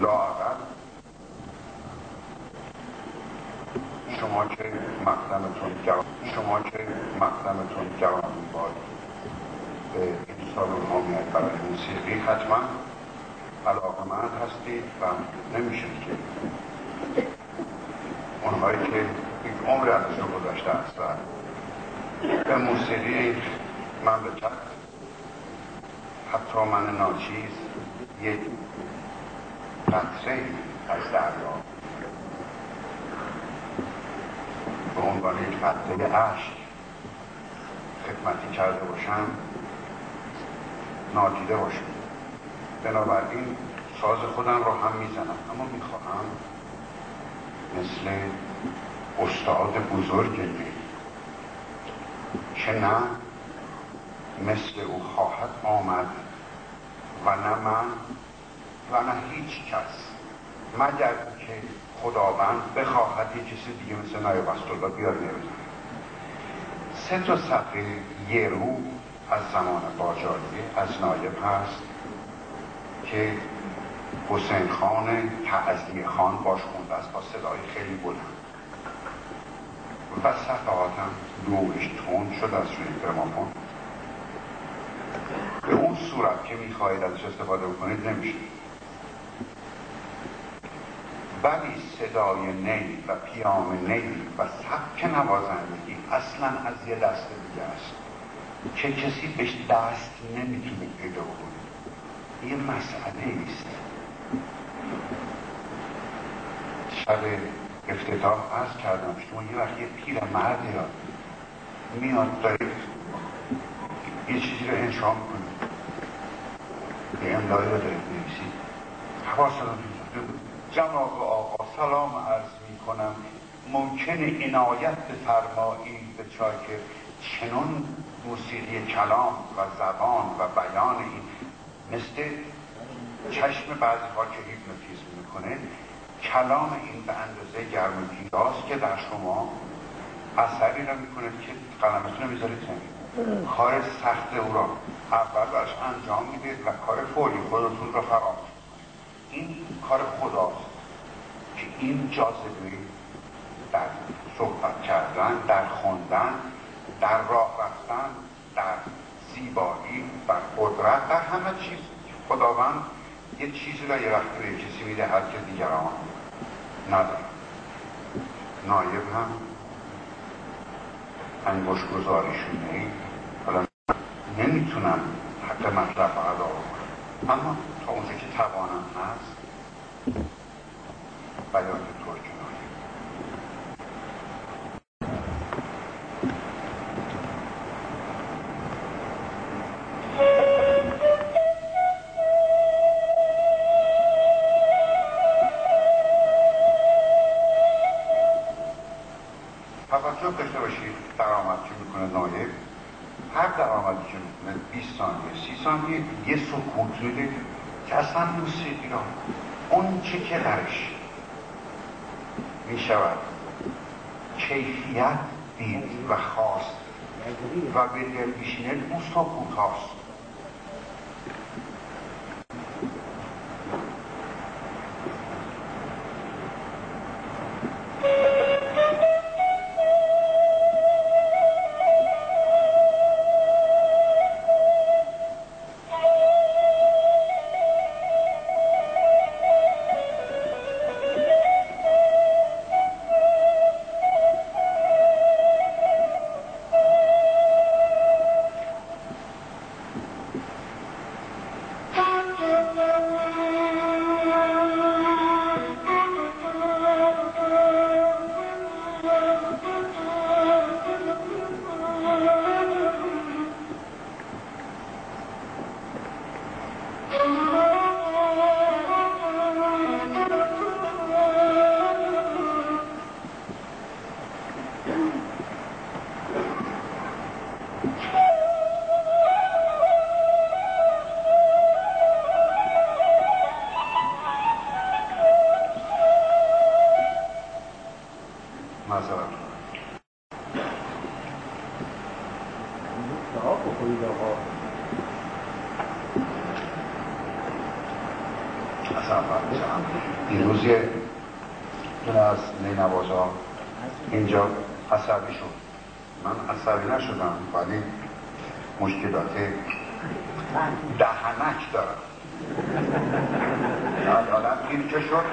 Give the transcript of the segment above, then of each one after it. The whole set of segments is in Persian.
لاعقل شما که مقدمتون جوان شما که مقدمتون جوان باد. به این سالون ها میاد برای موسیقی حتما. علاقه من هستید و نمیشه که اونهایی که یک عمر ازشون گذاشته هستن به موسیقی مملکت حتی من ناچیز یک قطره از دریا. به عنوان یک قطره عشق خدمتی کرده باشم نادیده باشم. بنابراین ساز خودم رو هم می‌زنم اما می‌خواهم مثل استاد بزرگ که نه مثل او خواهد آمد و نه من و نه هیچ کس مگر که خداوند بخواهد یه کسی دیگه مثل نایب الله بیار سه تا صفحه یه رو از زمان باجاریه از نایب هست که حسین خان تعذیه خان باش خونده است با صدای خیلی بلند. و صفحاتم نورش تون شد از روی گرامافون. به اون صورت که می‌خواهید ازش استفاده بکنید نمیشه. ولی صدای نی و پیام نی و سبک نوازندگی اصلا از یه دست دیگه است. که کسی بهش دست نمی‌تونه پیدا کنه؟ یه مسئله است شب افتتاح عرض کردم شما یه وقت یه پیر مرد یاد میاد داره یه چیزی رو انشام کنه یه املایی رو داره حواستان جناب آقا سلام عرض می کنم ممکن عنایت بفرمایید به که چنون موسیقی کلام و زبان و بیان این مثل چشم بعضی ها که هیپنوتیزم می‌کنه کلام این به اندازه گرم پیراست که در شما اثری را می‌کنه که قلمتون رو می‌ذارید کار سخت او را اول برش انجام می‌دید و کار فوری خودتون را فراموش این کار خداست. که این جاذبه در صحبت کردن در خوندن در راه رفتن در زیبایی و قدرت در همه چیز. خداوند یه چیزی را یه وقت به کسی می‌دهد که دیگران ندارن نایب هم انگوش گذاریشون نیست حالا نمی‌تونم حق مطلب ادا کنم اما تا اونجا که توانم هست بیان ترجمانی توجه داشته باشید درآمد که می‌کنه نایب؟ هر درآمدی که می‌کنه 20 ثانیه 30 ثانیه یه سکوت میده که اصلا موسیقی را اون چه که درش. می شود کیفیت دید و خواست. و به دل میشینه اون سکوت Masalah. Ini tak apa kau dah. از اول دیروز یه دونه از نینوازا اینجا عصبی شد. من عصبی نشدم ولی مشکلات دهنک دارم. آدم گیر که شد.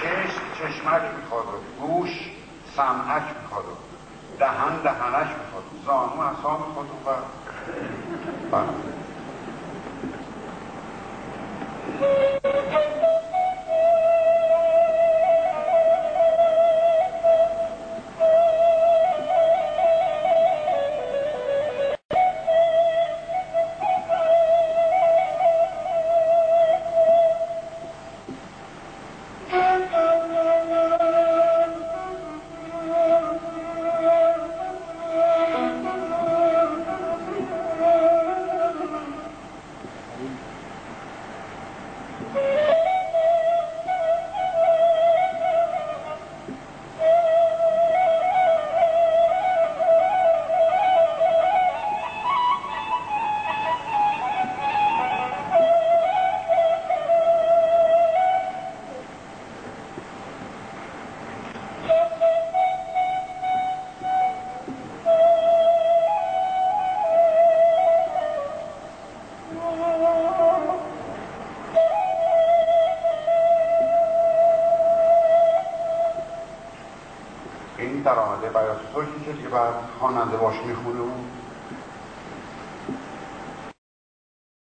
چشم چشمک می‌خواد گوش سمعک می‌خواد دهن دهنش می‌خواد. زانو اصلا می‌خواد و در آمده بیات که دیگه بعد خواننده باش می‌خونه اون